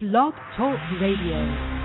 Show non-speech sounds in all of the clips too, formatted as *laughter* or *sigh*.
Blog Talk Radio.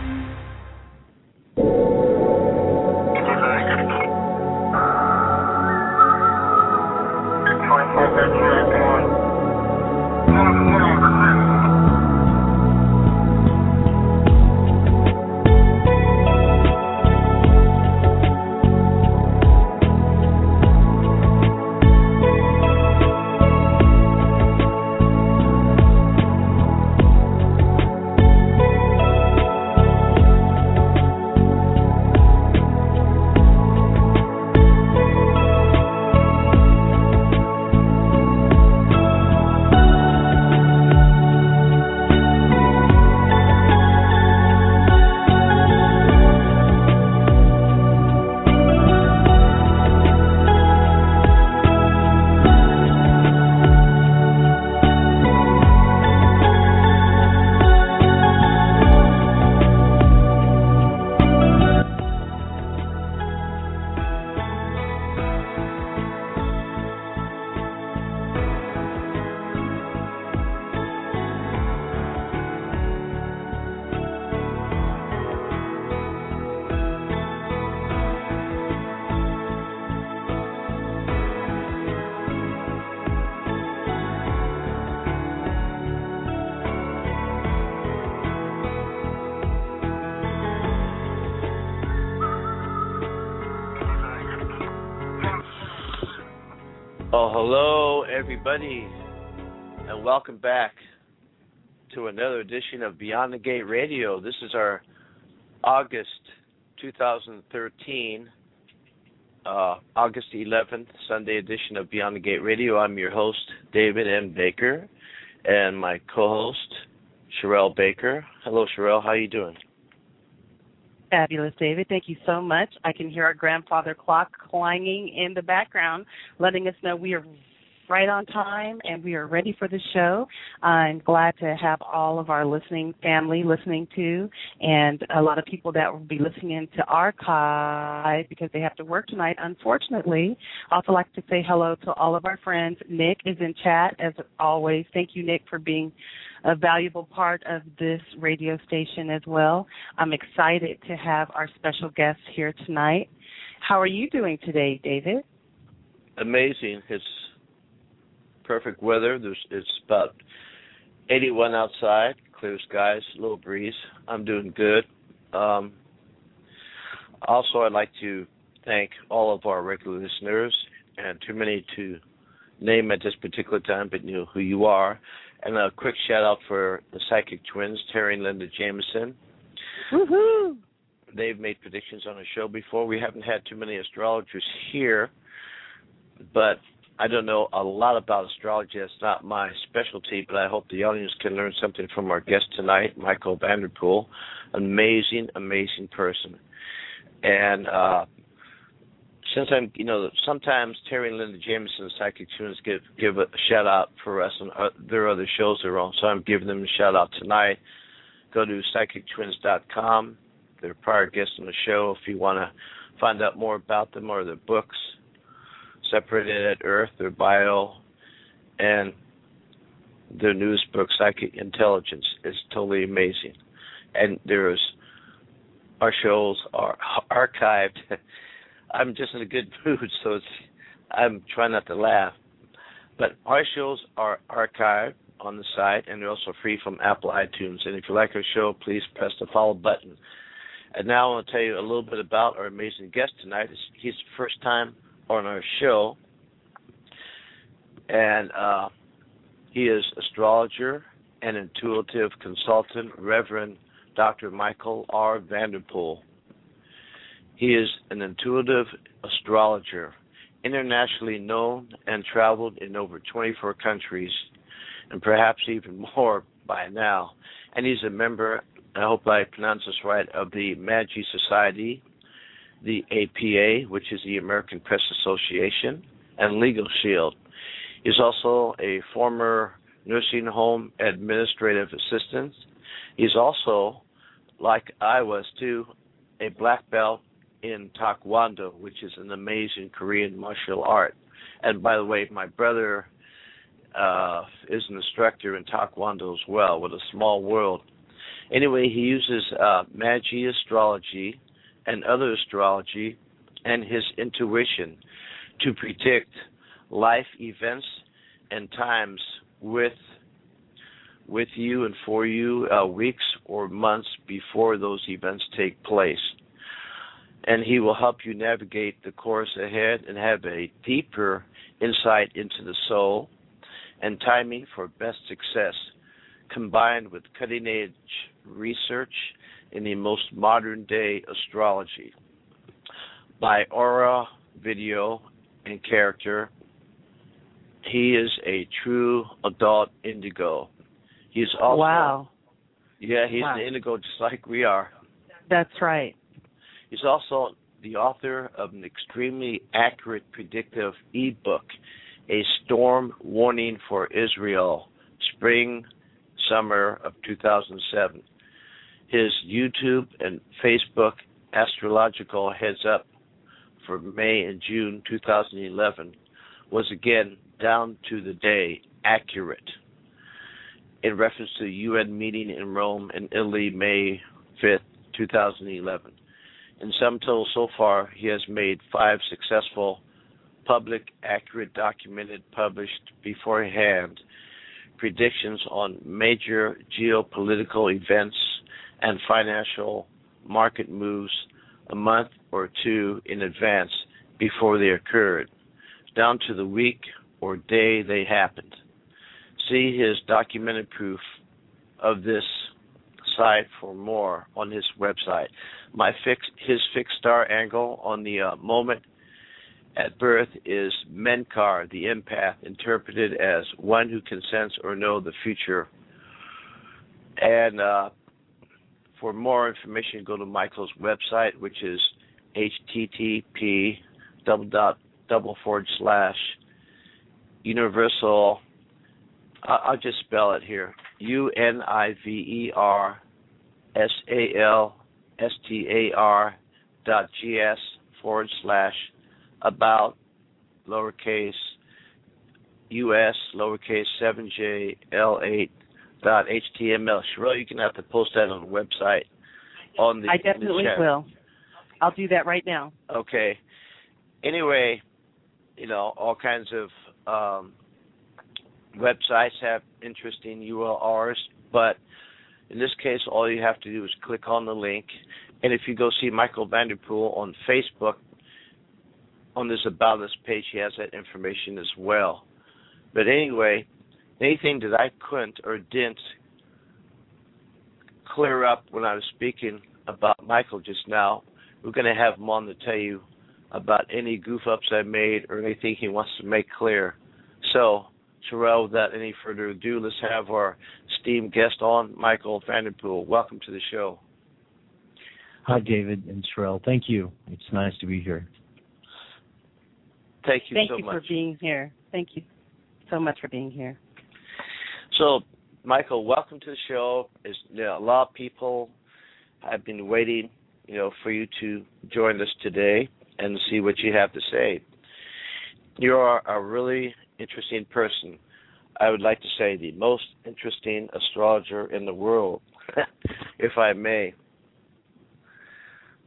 Oh, hello, everybody, and welcome back to another edition of Beyond the Gate Radio. This is our August 2013, uh, August 11th, Sunday edition of Beyond the Gate Radio. I'm your host, David M. Baker, and my co-host, Sherelle Baker. Hello, Sherelle. How you doing? Fabulous, David. Thank you so much. I can hear our grandfather clock clanging in the background, letting us know we are right on time and we are ready for the show. I'm glad to have all of our listening family listening to and a lot of people that will be listening to archive because they have to work tonight, unfortunately. Also like to say hello to all of our friends. Nick is in chat as always. Thank you, Nick, for being a valuable part of this radio station as well. I'm excited to have our special guest here tonight. How are you doing today, David? Amazing. It's perfect weather. There's it's about 81 outside, clear skies, a little breeze. I'm doing good. Um, also, I'd like to thank all of our regular listeners, and too many to name at this particular time, but you know who you are. And a quick shout out for the Psychic Twins, Terry and Linda Jamison. Woohoo! They've made predictions on the show before. We haven't had too many astrologers here, but I don't know a lot about astrology. It's not my specialty, but I hope the audience can learn something from our guest tonight, Michael Vanderpool. Amazing, amazing person. And uh since I'm, you know, sometimes Terry and Linda Jamison, Psychic Twins, give give a shout out for us and uh, their other shows they're on. So I'm giving them a shout out tonight. Go to psychictwins.com. They're prior guests on the show. If you want to find out more about them or their books, Separated at Earth, their bio, and their newest book, Psychic Intelligence, is totally amazing. And there's our shows are archived. *laughs* I'm just in a good *laughs* mood, so it's I'm trying not to laugh. But our shows are archived on the site, and they're also free from Apple iTunes. And if you like our show, please press the follow button. And now I want to tell you a little bit about our amazing guest tonight. He's the first time on our show, and uh, he is astrologer and intuitive consultant, Reverend Dr. Michael R. Vanderpool. He is an intuitive astrologer, internationally known and traveled in over 24 countries, and perhaps even *laughs* more by now. and he's a member. I hope I pronounce this right of the Magi Society, the APA, which is the American Press Association, and Legal Shield. He's also a former nursing home administrative assistant. He's also, like I was too, a black belt in Taekwondo, which is an amazing Korean martial art. And by the way, my brother uh, is an instructor in Taekwondo as well, with a small world. Anyway, he uses uh, Magi astrology and other astrology and his intuition to predict life events and times with with you and for you uh, weeks or months before those events take place. And he will help you navigate the course ahead and have a deeper insight into the soul and timing for best success, combined with cutting edge research in the most modern day astrology. By aura, video, and character, he is a true adult indigo. He's also wow. Yeah, he's wow. an indigo just like we are. That's right. He's also the author of an extremely accurate predictive ebook, A Storm Warning for Israel, spring summer of 2007. His YouTube and Facebook astrological heads up for May and June 2011 was again down to the day accurate in reference to the UN meeting in Rome in Italy May 5th, 2011. In sum total so far, he has made five successful, public, accurate, documented, published beforehand predictions on major geopolitical events and financial market moves a month or two in advance before they occurred, down to the week or day they happened. See his documented proof of this for more on his website. My fix, his fixed star angle on the uh, moment at birth is Menkar, the empath, interpreted as one who can sense or know the future. And uh, for more information, go to Michael's website, which is http double dot double forward slash universal. I'll just spell it here: U N I V E R S A L S T A R dot G S forward slash about lowercase us lowercase 7j l8 dot html. Sherelle, you can have to post that on the website. On the I definitely the will. I'll do that right now. Okay. Anyway, you know all kinds of um, websites have interesting URLs, but in this case, all you have to do is click on the link. And if you go see Michael Vanderpool on Facebook, on this About Us page, he has that information as well. But anyway, anything that I couldn't or didn't clear up when I was speaking about Michael just now, we're going to have him on to tell you about any goof ups I made or anything he wants to make clear. So, Sherelle, without any further ado, let's have our esteemed guest on, Michael Vanderpool. Welcome to the show. Hi, David and Sherelle. Thank you. It's nice to be here. Thank you Thank so you much. for being here. Thank you so much for being here. So, Michael, welcome to the show. It's, you know, a lot of people have been waiting, you know, for you to join us today and see what you have to say. You are a really interesting person. I would like to say the most interesting astrologer in the world, *laughs* if I may.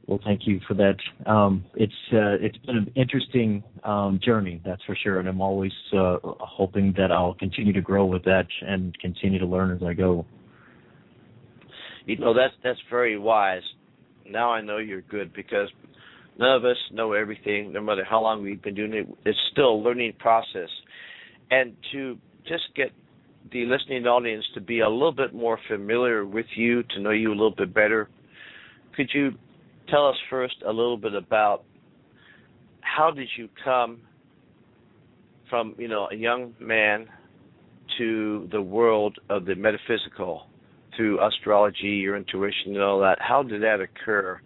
Well, thank you for that. Um, it's uh, it's been an interesting um, journey, that's for sure, and I'm always uh, hoping that I'll continue to grow with that and continue to learn as I go. You know that's that's very wise. Now I know you're good because none of us know everything, no matter how long we've been doing it. It's still a learning process, and to just get the listening audience to be a little bit more familiar with you, to know you a little bit better. Could you tell us first a little bit about how did you come from you know a young man to the world of the metaphysical through astrology, your intuition, and all that. How did that occur?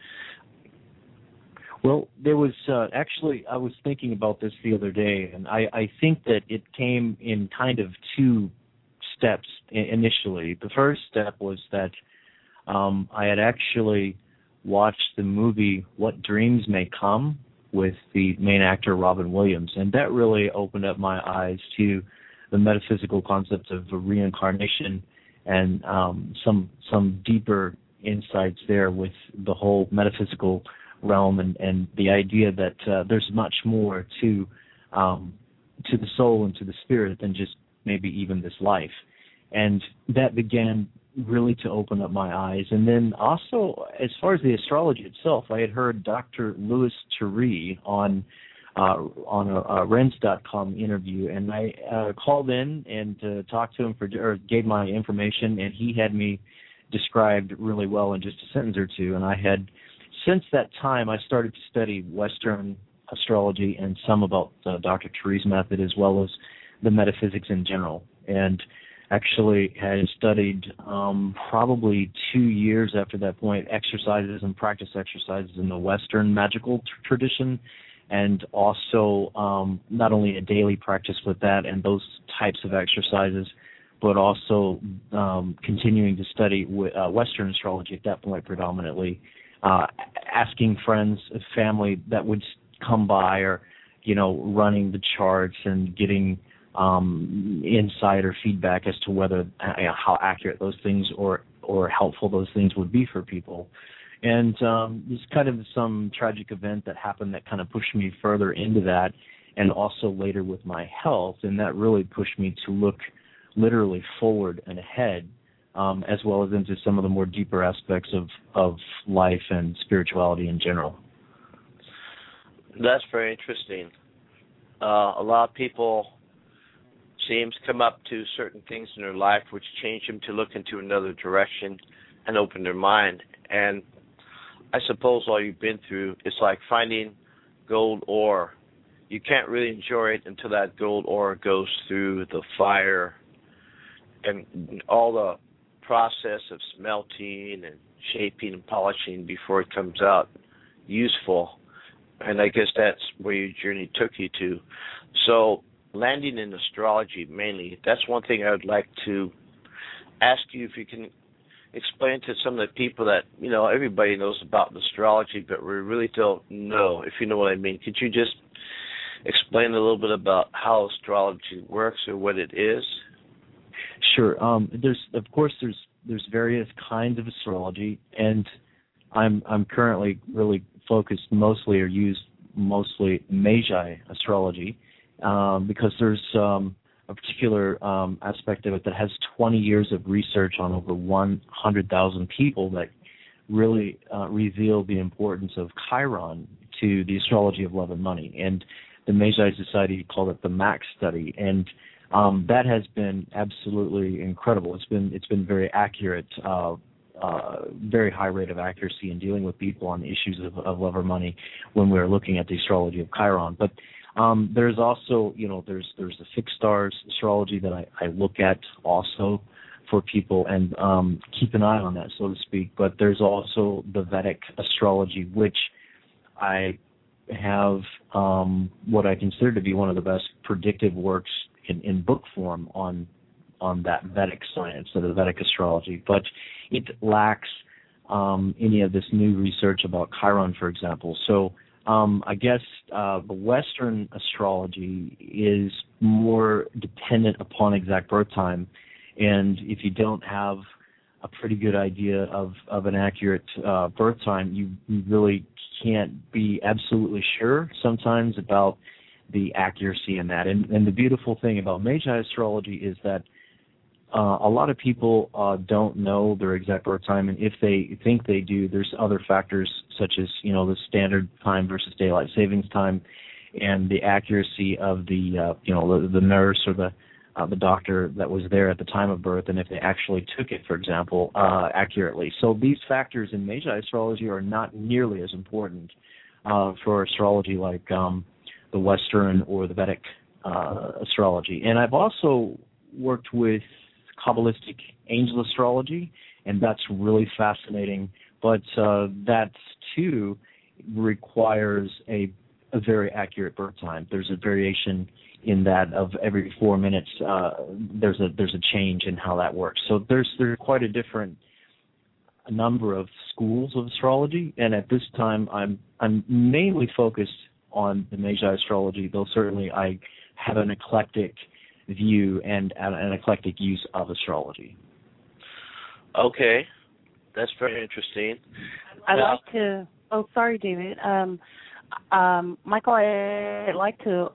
Well, there was uh, actually I was thinking about this the other day, and I, I think that it came in kind of two steps initially. The first step was that um, I had actually watched the movie What Dreams May Come with the main actor Robin Williams, and that really opened up my eyes to the metaphysical concept of reincarnation and um, some some deeper insights there with the whole metaphysical realm and, and the idea that uh, there's much more to um, to the soul and to the spirit than just maybe even this life. And that began really to open up my eyes. And then also, as far as the astrology itself, I had heard Dr. Louis Turi on uh, on a, a Rense.com interview, and I uh, called in and uh, talked to him for or gave my information, and he had me described really well in just a sentence or two. And I had since that time I started to study Western astrology and some about uh, Dr. Turi's method as well as the metaphysics in general. And actually had studied um, probably two years after that point exercises and practice exercises in the Western magical t- tradition, and also um, not only a daily practice with that and those types of exercises, but also um, continuing to study w- uh, Western astrology at that point predominantly, uh, asking friends, family that would come by, or you know, running the charts and getting um, insight or feedback as to whether uh, how accurate those things or or helpful those things would be for people. And um, there's kind of some tragic event that happened that kind of pushed me further into that, and also later with my health, and that really pushed me to look literally forward and ahead, um, as well as into some of the more deeper aspects of of life and spirituality in general. That's very interesting. Uh, a lot of people seems come up to certain things in their life which change them to look into another direction and open their mind. And I suppose all you've been through is like finding gold ore. You can't really enjoy it until that gold ore goes through the fire and all the process of smelting and shaping and polishing before it comes out useful. And I guess that's where your journey took you to. So landing in astrology mainly, that's one thing I would like to ask you if you can explain to some of the people that you know everybody knows about astrology, but we really don't know. If you know what I mean, could you just explain a little bit about how astrology works or what it is? Sure. Um, there's of course there's there's various kinds of astrology, and I'm I'm currently really focused mostly or use mostly Magi astrology um, because there's um, a particular um, aspect of it that has 20 years of research on over 100,000 people that really uh, reveal the importance of Chiron to the astrology of love and money. And the Magi Society called it the Max study, and um, that has been absolutely incredible. It's been it's been very accurate. Uh, uh, very high rate of accuracy in dealing with people on issues of, of love or money when we're looking at the astrology of Chiron. But um, there's also, you know, there's there's the fixed stars astrology that I, I look at also for people and um, keep an eye on that, so to speak. But there's also the Vedic astrology, which I have um, what I consider to be one of the best predictive works in, in book form on on that Vedic science, so the Vedic astrology. But it lacks um, any of this new research about Chiron, for example. So um, I guess uh, the Western astrology is more dependent upon exact birth time, and if you don't have a pretty good idea of of an accurate uh, birth time, you, you really can't be absolutely sure sometimes about the accuracy in that. And, and the beautiful thing about Magi astrology is that uh, a lot of people uh, don't know their exact birth time, and if they think they do, there's other factors such as you know the standard time versus daylight savings time, and the accuracy of the uh, you know the, the nurse or the uh, the doctor that was there at the time of birth, and if they actually took it, for example, uh, accurately. So these factors in Magi astrology are not nearly as important uh, for astrology like um, the Western or the Vedic uh, astrology. And I've also worked with Kabbalistic angel astrology and that's really fascinating. But uh, that too requires a a very accurate birth time. There's a variation in that of every four minutes. Uh, there's a there's a change in how that works. So there's there's quite a different number of schools of astrology, and at this time I'm I'm mainly focused on the Magi astrology, though certainly I have an eclectic view and an eclectic use of astrology. Okay, that's very interesting. I'd now, like to. Oh, sorry, David. Um, um, Michael, I'd like to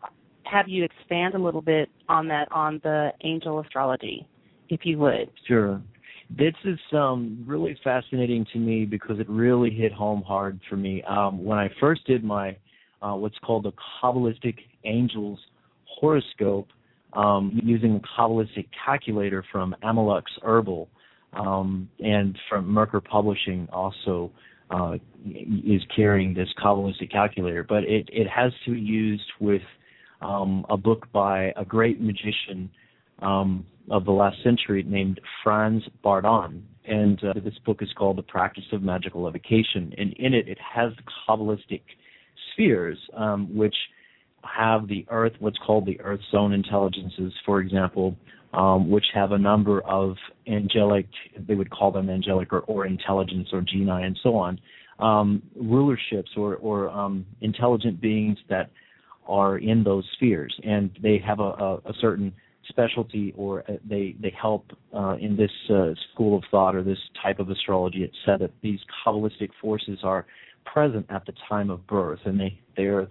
have you expand a little bit on that on the angel astrology, if you would. Sure. This is um, really fascinating to me because it really hit home hard for me. Um, when I first did my uh, what's called the Kabbalistic Angels horoscope um, using the Kabbalistic calculator from Amalux Herbal um, and from Merkur Publishing also uh, is carrying this Kabbalistic calculator, but it, it has to be used with um, a book by a great magician um, of the last century named Franz Bardon. And uh, this book is called The Practice of Magical Evocation. And in it, it has the Kabbalistic spheres, um, which have the Earth, what's called the Earth Zone intelligences, for example, um, which have a number of angelic, they would call them angelic or, or intelligence or genii and so on, um, rulerships or, or um, intelligent beings that are in those spheres, and they have a, a, a certain specialty or uh, they they help uh, in this uh, school of thought or this type of astrology. It's said that these kabbalistic forces are present at the time of birth, and they they're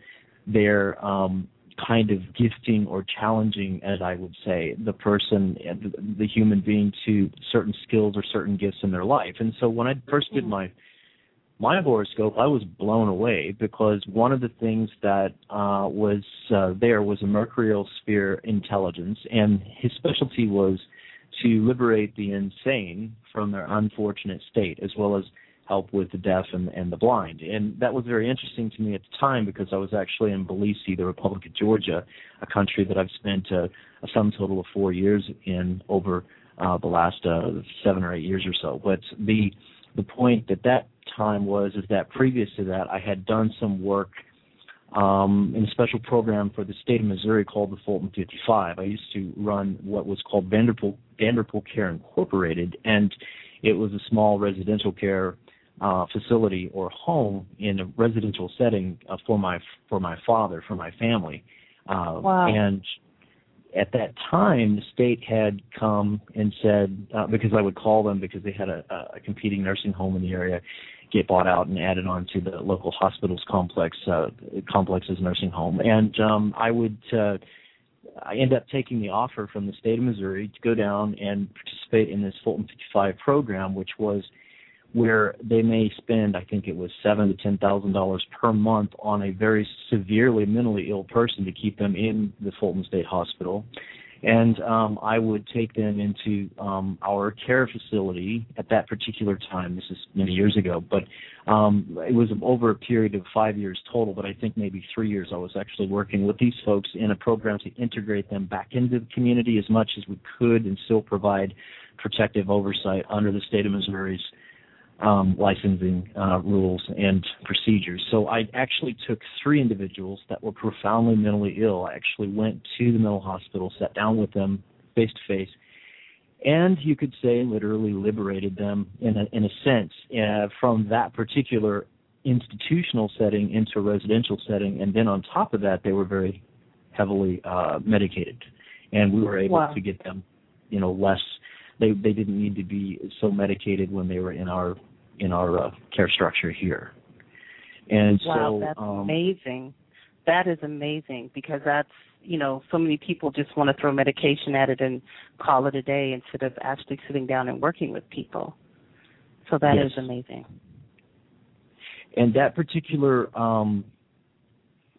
they're um, kind of gifting or challenging, as I would say, the person, the human being, to certain skills or certain gifts in their life. And so when I first did my my horoscope, I was blown away because one of the things that uh, was uh, there was a mercurial sphere intelligence, and his specialty was to liberate the insane from their unfortunate state, as well as help with the deaf and, and the blind. And that was very interesting to me at the time because I was actually in Tbilisi, the Republic of Georgia, a country that I've spent uh, a sum total of four years in over uh, the last uh, seven or eight years or so. But the the point at that time was is that previous to that, I had done some work um, in a special program for the state of Missouri called the Fulton 55. I used to run what was called Vanderpool Vanderpool Care Incorporated, and it was a small residential care uh, facility or home in a residential setting uh, for my for my father for my family. Uh, wow. And at that time, the state had come and said uh, because I would call them because they had a, a competing nursing home in the area get bought out and added on to the local hospitals complex uh, complex's nursing home, and um, I would. Uh, I end up taking the offer from the state of Missouri to go down and participate in this Fulton 55 program, which was where they may spend, I think it was seven to ten thousand dollars per month on a very severely mentally ill person to keep them in the Fulton State Hospital. And um, I would take them into um, our care facility at that particular time. This is many years ago, but um, it was over a period of five years total. But I think maybe three years I was actually working with these folks in a program to integrate them back into the community as much as we could, and still provide protective oversight under the state of Missouri's um, licensing uh, rules and procedures. So I actually took three individuals that were profoundly mentally ill. I actually went to the mental hospital, sat down with them face to face, and you could say literally liberated them in a, in a sense uh, from that particular institutional setting into a residential setting. And then on top of that, they were very heavily uh, medicated, and we were able wow. to get them, you know, less they they didn't need to be so medicated when they were in our in our uh, care structure here. And wow, so that's um, amazing. That is amazing because that's you know so many people just want to throw medication at it and call it a day instead of actually sitting down and working with people. So that yes. is amazing. And that particular um,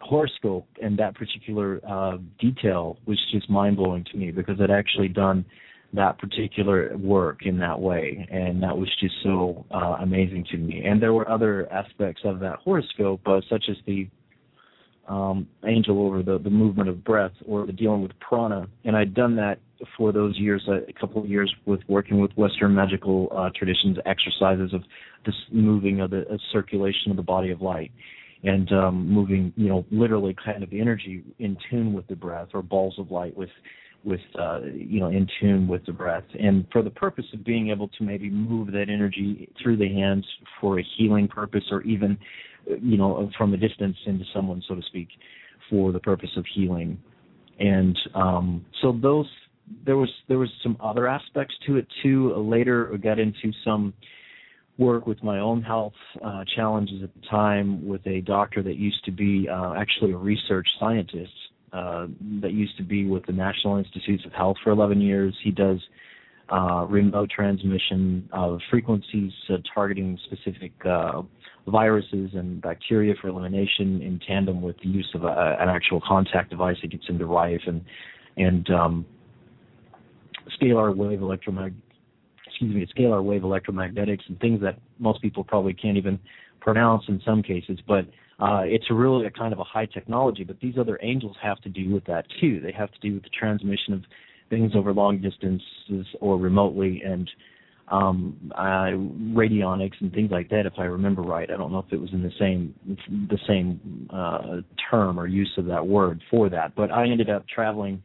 horoscope and that particular uh, detail was just mind blowing to me because I'd actually done that particular work in that way, and that was just so uh, amazing to me. And there were other aspects of that horoscope, uh, such as the um, angel over the, the movement of breath or the dealing with prana. And I'd done that for those years, uh, a couple of years with working with Western magical uh, traditions, exercises of this moving of the of circulation of the body of light and um, moving, you know, literally kind of energy in tune with the breath or balls of light with with uh, you know in tune with the breath. And for the purpose of being able to maybe move that energy through the hands for a healing purpose or even you know from a distance into someone so to speak for the purpose of healing. And um, so those there was there was some other aspects to it too. Later I got into some work with my own health uh, challenges at the time with a doctor that used to be uh, actually a research scientist uh, that used to be with the National Institutes of Health for 11 years. He does uh, remote transmission of frequencies uh, targeting specific uh, viruses and bacteria for elimination in tandem with the use of a, an actual contact device that gets into life and and um, scalar wave electromag excuse me scalar wave electromagnetics and things that most people probably can't even pronounce in some cases, but uh, it's really a kind of a high technology, but these other angels have to do with that too. They have to do with the transmission of things over long distances or remotely, and um, uh, radionics and things like that. If I remember right, I don't know if it was in the same the same uh, term or use of that word for that, but I ended up traveling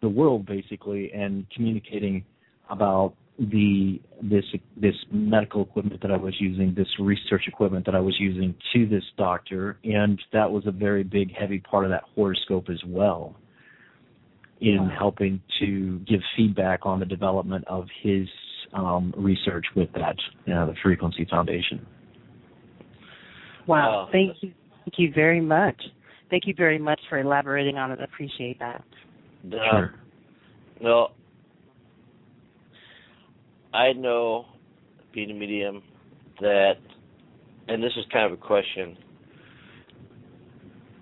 the world basically and communicating about the this this medical equipment that I was using, this research equipment that I was using to this doctor, and that was a very big, heavy part of that horoscope as well, in helping to give feedback on the development of his um, research with that, you know, the Frequency Foundation. Wow! Thank you, thank you very much. Thank you very much for elaborating on it. I appreciate that. sure. No, I know, being a medium, that, and this is kind of a question.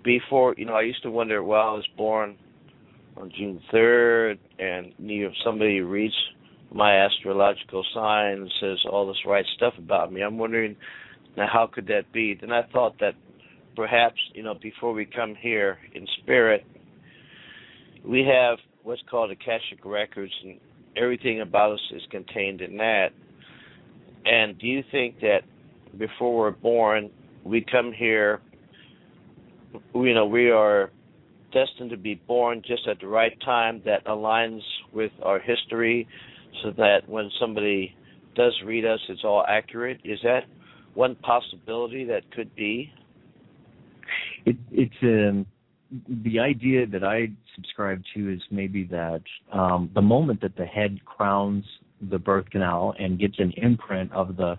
Before, you know, I used to wonder, well, I was born on June 3rd, and you know, somebody reads my astrological sign and says all this right stuff about me, I'm wondering, now how could that be? Then I thought that perhaps, you know, before we come here in spirit, we have what's called Akashic records, and everything about us is contained in that. And do you think that before we're born, we come here, you know, we are destined to be born just at the right time that aligns with our history so that when somebody does read us, it's all accurate? Is that one possibility that could be? It, it's um, the idea that I subscribe to is maybe that um, the moment that the head crowns the birth canal and gets an imprint of the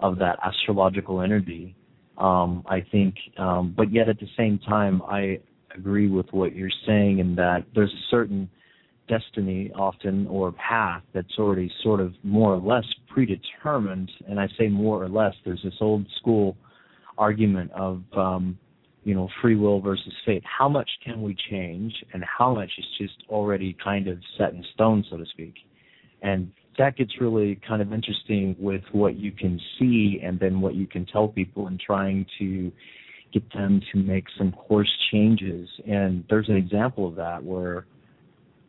of that astrological energy, um, I think. Um, but yet at the same time, I agree with what you're saying in that there's a certain destiny often or path that's already sort of more or less predetermined. And I say more or less. There's this old school argument of um, you know, free will versus fate. How much can we change and how much is just already kind of set in stone, so to speak? And that gets really kind of interesting with what you can see and then what you can tell people and trying to get them to make some course changes. And there's an example of that where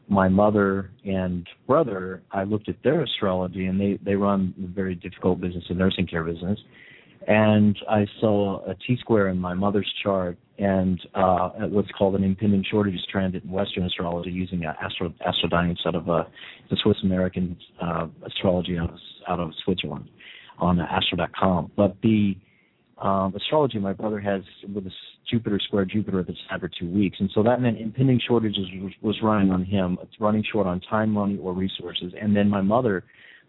my mother and brother, I looked at their astrology and they, they run a very difficult business, a nursing care business and I saw a T square in my mother's chart and uh, what's called an impending shortages transit in Western astrology using Astro Astrodienst out of uh, the Swiss American uh, astrology out of, out of Switzerland on astro.com. But the um, astrology my brother has with a Jupiter square Jupiter that's had for two weeks, and so that meant impending shortages was, was running on him. It's running short on time, money, or resources. And then my mother,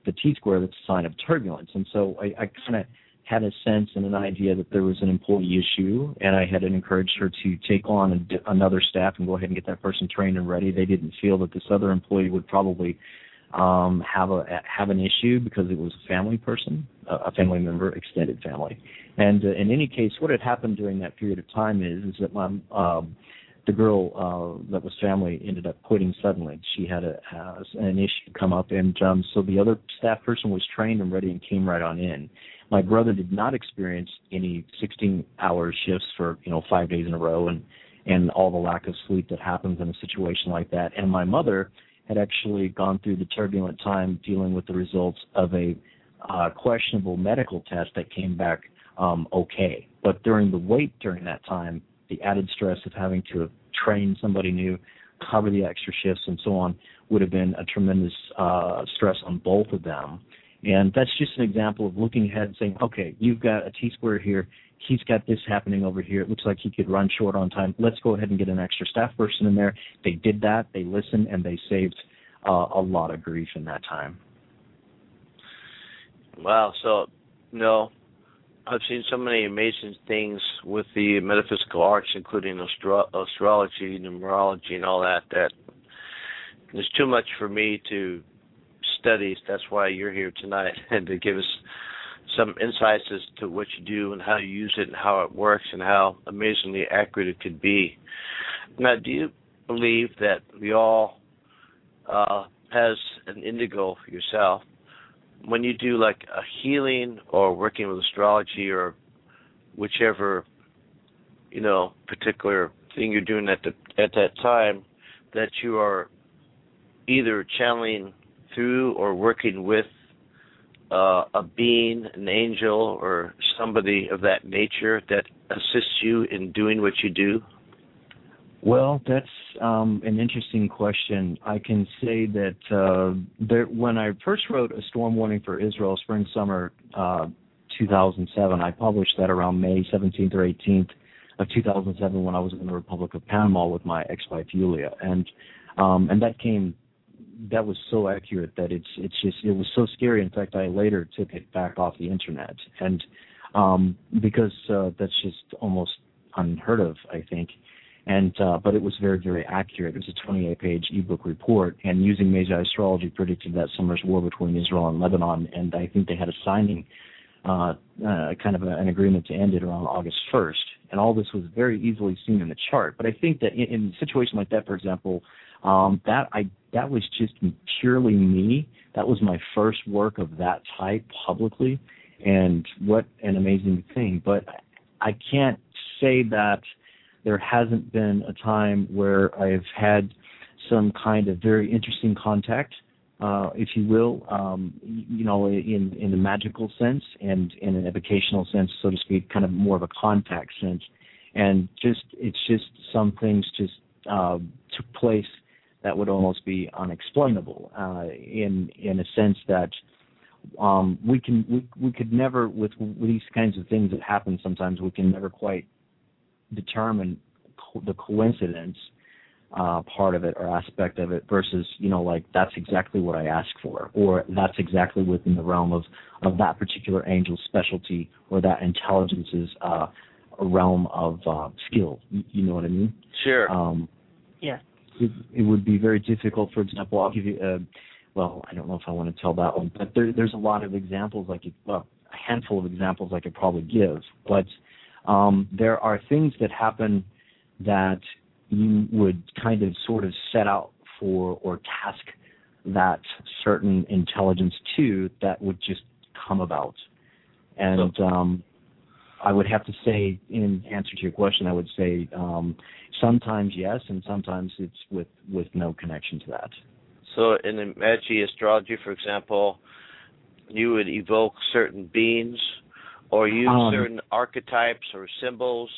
the T square, that's a sign of turbulence. And so I, I kind of had a sense and an idea that there was an employee issue, and I had encouraged her to take on another staff and go ahead and get that person trained and ready. They didn't feel that this other employee would probably um, have a have an issue because it was a family person, a family member, extended family. And uh, in any case, what had happened during that period of time is is that my um, the girl uh, that was family ended up quitting suddenly. She had a uh, an issue come up, and um, so the other staff person was trained and ready and came right on in. My brother did not experience any 16 hour shifts for, you know, five days in a row and, and all the lack of sleep that happens in a situation like that. And my mother had actually gone through the turbulent time dealing with the results of a uh, questionable medical test that came back um, okay. But during the wait during that time, the added stress of having to train somebody new, cover the extra shifts, and so on would have been a tremendous uh, stress on both of them. And that's just an example of looking ahead and saying, okay, you've got a T square here. He's got this happening over here. It looks like he could run short on time. Let's go ahead and get an extra staff person in there. They did that. They listened and they saved uh, a lot of grief in that time. Wow. So, you no, I've seen so many amazing things with the metaphysical arts, including astro- astrology, numerology, and all that. That there's too much for me to study. That's why you're here tonight, *laughs* and to give us some insights as to what you do and how you use it and how it works and how amazingly accurate it could be. Now, do you believe that we all uh, has an indigo yourself? When you do like a healing or working with astrology or whichever you know particular thing you're doing at the at that time, that you are either channeling through or working with uh, a being, an angel, or somebody of that nature that assists you in doing what you do? Well, that's um, an interesting question. I can say that uh, there, when I first wrote a storm warning for Israel, spring summer uh, 2007, I published that around May 17th or 18th of 2007 when I was in the Republic of Panama with my ex-wife Julia, and um, and that came that was so accurate that it's it's just it was so scary. In fact, I later took it back off the internet, and um, because uh, that's just almost unheard of, I think. And uh, but it was very very accurate. It was a 28 page ebook report, and using Magi astrology predicted that summer's war between Israel and Lebanon, and I think they had a signing. Uh, uh, kind of a, an agreement to end it around August 1st, and all this was very easily seen in the chart. But I think that in, in a situation like that, for example, um, that I that was just purely me. That was my first work of that type publicly, and what an amazing thing. But I can't say that there hasn't been a time where I've had some kind of very interesting contact, uh, if you will, um, you know, in in a magical sense and in an evocational sense, so to speak, kind of more of a contact sense. And just it's just some things just uh, took place that would almost be unexplainable uh, in in a sense that um, we can we we could never with, with these kinds of things that happen sometimes we can never quite determine co- the coincidence uh, part of it or aspect of it versus you know like that's exactly what I asked for or that's exactly within the realm of of that particular angel's specialty or that intelligence's uh, realm of uh, skill. You, you know what I mean? Sure. Um, yeah it, it would be very difficult. For example, I'll give you a, well, I don't know if I want to tell that one, but there, there's a lot of examples I could, well, a handful of examples I could probably give, but um, there are things that happen that you would kind of sort of set out for or task that certain intelligence to that would just come about. And um, I would have to say, in answer to your question, I would say um, sometimes yes, and sometimes it's with with no connection to that. So, in the Magi astrology, for example, you would evoke certain beings or use um, certain archetypes or symbols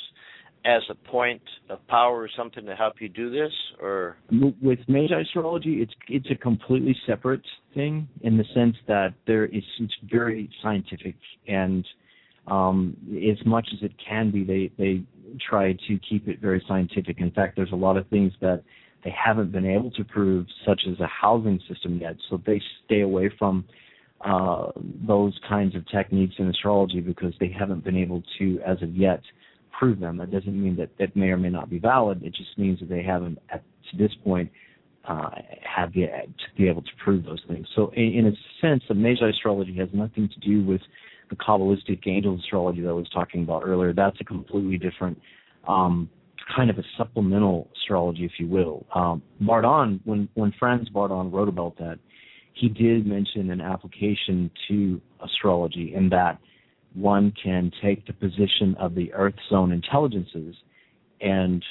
as a point of power or something to help you do this or with Magi astrology it's it's a completely separate thing in the sense that there is it's very scientific and um, as much as it can be, they they try to keep it very scientific. In fact, there's a lot of things that they haven't been able to prove, such as a housing system yet. So they stay away from uh, those kinds of techniques in astrology because they haven't been able to, as of yet, prove them. That doesn't mean that that may or may not be valid. It just means that they haven't, at to this point, uh, have yet to be able to prove those things. So, in, in a sense, the Magi astrology has nothing to do with the Kabbalistic angel astrology that I was talking about earlier. That's a completely different um, kind of a supplemental astrology, if you will. Um, Bardon, when when Franz Bardon wrote about that, he did mention an application to astrology in that one can take the position of the Earth zone intelligences and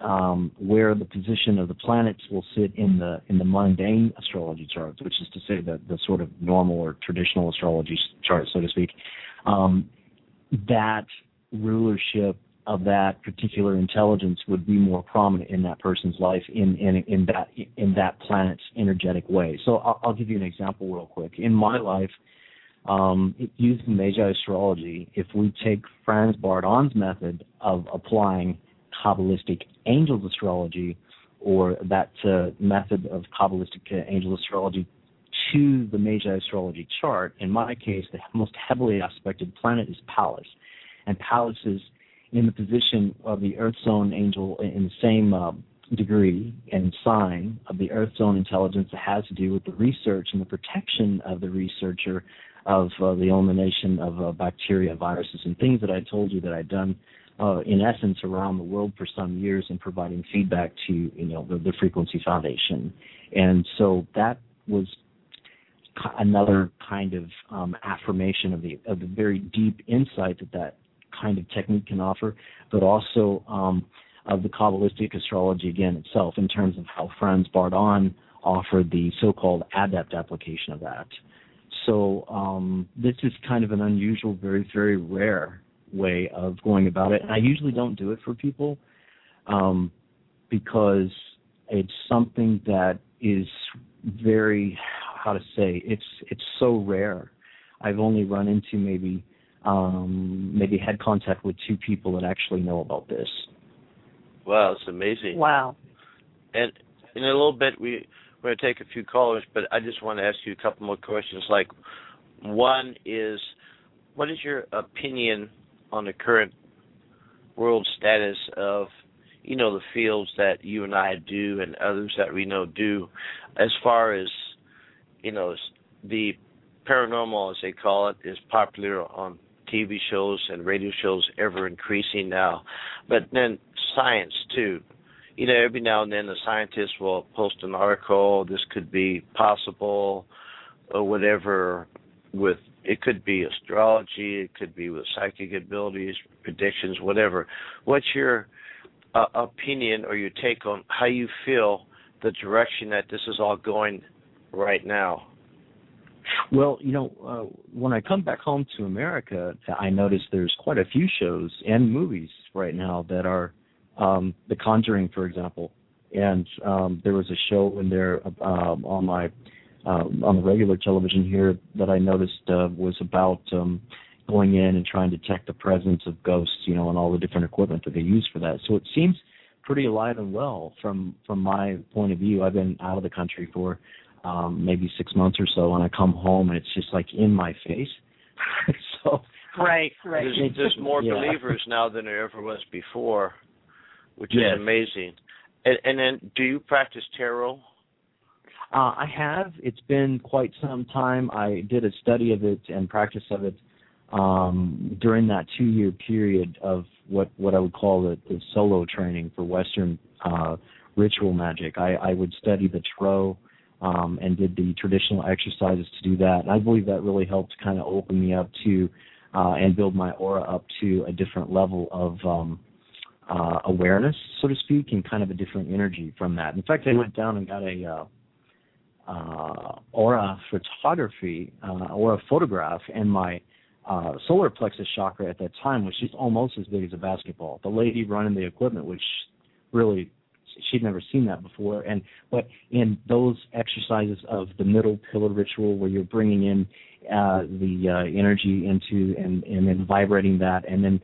um, where the position of the planets will sit in the in the mundane astrology charts, which is to say the the sort of normal or traditional astrology chart, so to speak. Um, that rulership of that particular intelligence would be more prominent in that person's life in in in that in that planet's energetic way. So I'll, I'll give you an example real quick. In my life, um, using Magi astrology, if we take Franz Bardon's method of applying Kabbalistic angels astrology or that uh, method of Kabbalistic uh, angel astrology to the Magi astrology chart, in my case, the most heavily aspected planet is Pallas. And Pallas is in the position of the Earth Zone angel in the same uh, degree and sign of the Earth Zone intelligence that has to do with the research and the protection of the researcher of uh, the elimination of uh, bacteria, viruses, and things that I told you that I'd done uh, in essence around the world for some years and providing feedback to you know the, the Frequency Foundation, and so that was another kind of um, affirmation of the of the very deep insight that that kind of technique can offer, but also um, of the Kabbalistic astrology again itself in terms of how Franz Bardon offered the so-called adept application of that. So um, this is kind of an unusual, very, very rare way of going about it. And I usually don't do it for people um, because it's something that is very, how to say, it's it's so rare. I've only run into maybe um, maybe had contact with two people that actually know about this. Wow, it's amazing. Wow. And in a little bit, we we're going to take a few callers, but I just want to ask you a couple more questions. Like, one is, what is your opinion on the current world status of, you know, the fields that you and I do and others that we know do, as far as, you know, the paranormal, as they call it, is popular on TV shows and radio shows ever increasing now. But then science too. You know, every now and then the scientists will post an article, this could be possible or whatever with it could be astrology, it could be with psychic abilities, predictions, whatever. What's your uh, opinion or your take on how you feel the direction that this is all going right now? Well, you know, uh, when I come back home to America, I notice there's quite a few shows and movies right now that are um, The Conjuring, for example. And um, there was a show in there um, on my on the regular television here that I noticed uh, was about um, going in and trying to detect the presence of ghosts, you know, and all the different equipment that they use for that. So it seems pretty alive and well from from my point of view. I've been out of the country for um, maybe six months or so, and I come home and it's just like in my face. *laughs* so right, right. There's, there's more *laughs* yeah. believers now than there ever was before, which yes. is amazing. And, and then, do you practice tarot? Uh, I have. It's been quite some time. I did a study of it and practice of it um, during that two-year period of what what I would call the, the solo training for Western uh, ritual magic. I, I would study the tarot um, and did the traditional exercises to do that. And I believe that really helped kind of open me up to uh, and build my aura up to a different level of um, uh, awareness, so to speak, and kind of a different energy from that. In fact, I went down and got a uh, aura photography, uh, aura photograph, and my uh, solar plexus chakra at that time was just almost as big as a basketball. The lady running the equipment, which really she'd never seen that before and but in those exercises of the middle pillar ritual where you're bringing in uh, the uh, energy into and and then vibrating that and then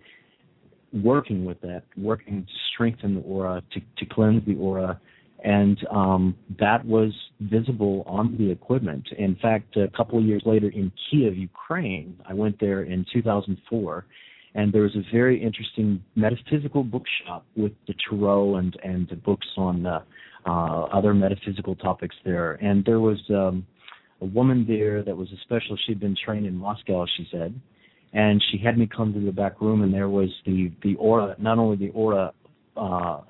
working with that working to strengthen the aura to to cleanse the aura and um, that was visible on the equipment. In fact, a couple of years later in Kiev, Ukraine, I went there in 2004, and there was a very interesting metaphysical bookshop with the tarot and and the books on uh, uh, other metaphysical topics there. And there was um, a woman there that was a specialist. She'd been trained in Moscow, she said, and she had me come to the back room, and there was the the aura, not only the aura uh,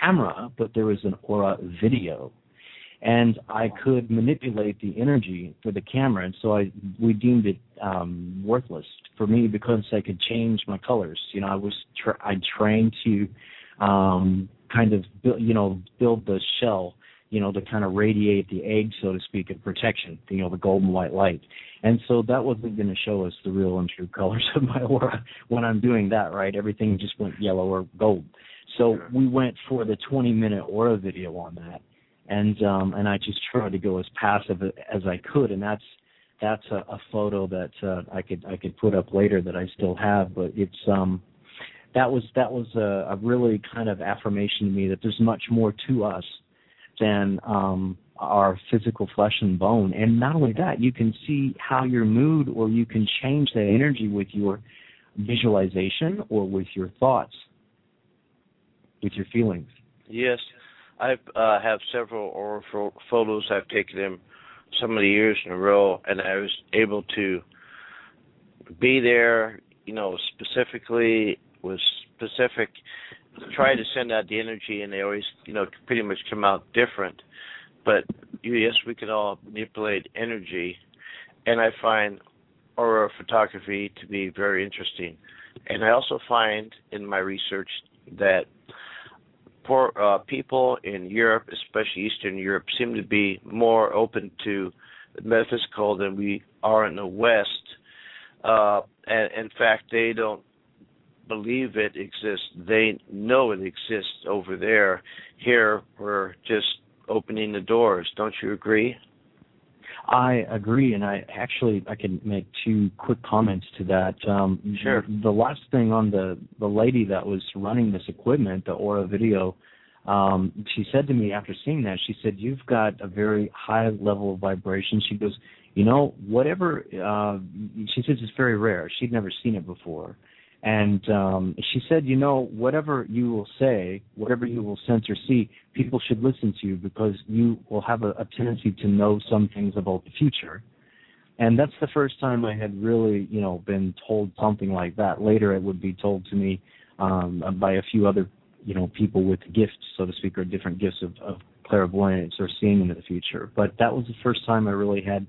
camera, but there was an aura video and I could manipulate the energy for the camera, and so I we deemed it um, worthless for me because I could change my colors. You know, I was tra- I trained to um, kind of build, you know build the shell you know, to kind of radiate the egg, so to speak, of protection, you know, the golden white light. And so that wasn't going to show us the real and true *laughs* colors of my aura when I'm doing that, right? Everything just went yellow or gold. So we went for the 20 minute aura video on that. And um and I just tried to go as passive as I could and that's that's a, a photo that uh, I could I could put up later that I still have, but it's um that was that was a, a really kind of affirmation to me that there's much more to us than um, our physical flesh and bone. And not only that, you can see how your mood or you can change that energy with your visualization or with your thoughts, with your feelings. Yes, I uh, have several aura photos. I've taken them so many years in a row, and I was able to be there, you know, specifically with specific try to send out the energy, and they always, you know, pretty much come out different. But yes, we can all manipulate energy, and I find aura photography to be very interesting. And I also find in my research that poor uh, people in Europe, especially Eastern Europe, seem to be more open to metaphysical than we are in the West. Uh, and in fact, they don't believe it exists. They know it exists over there. Here, we're just opening the doors. Don't you agree? I agree, and I actually I can make two quick comments to that. Um, sure. The, last thing on the the lady that was running this equipment, the Aura Video, um, she said to me after seeing that, she said, "You've got a very high level of vibration." She goes, "You know, whatever." Uh, she says it's very rare. She'd never seen it before and um, she said, you know, whatever you will say, whatever you will sense or see, people should listen to you because you will have a, a tendency to know some things about the future. And that's the first time I had really, you know, been told something like that. Later, it would be told to me um, by a few other, you know, people with gifts, so to speak, or different gifts of, of clairvoyance or seeing into the future. But that was the first time I really had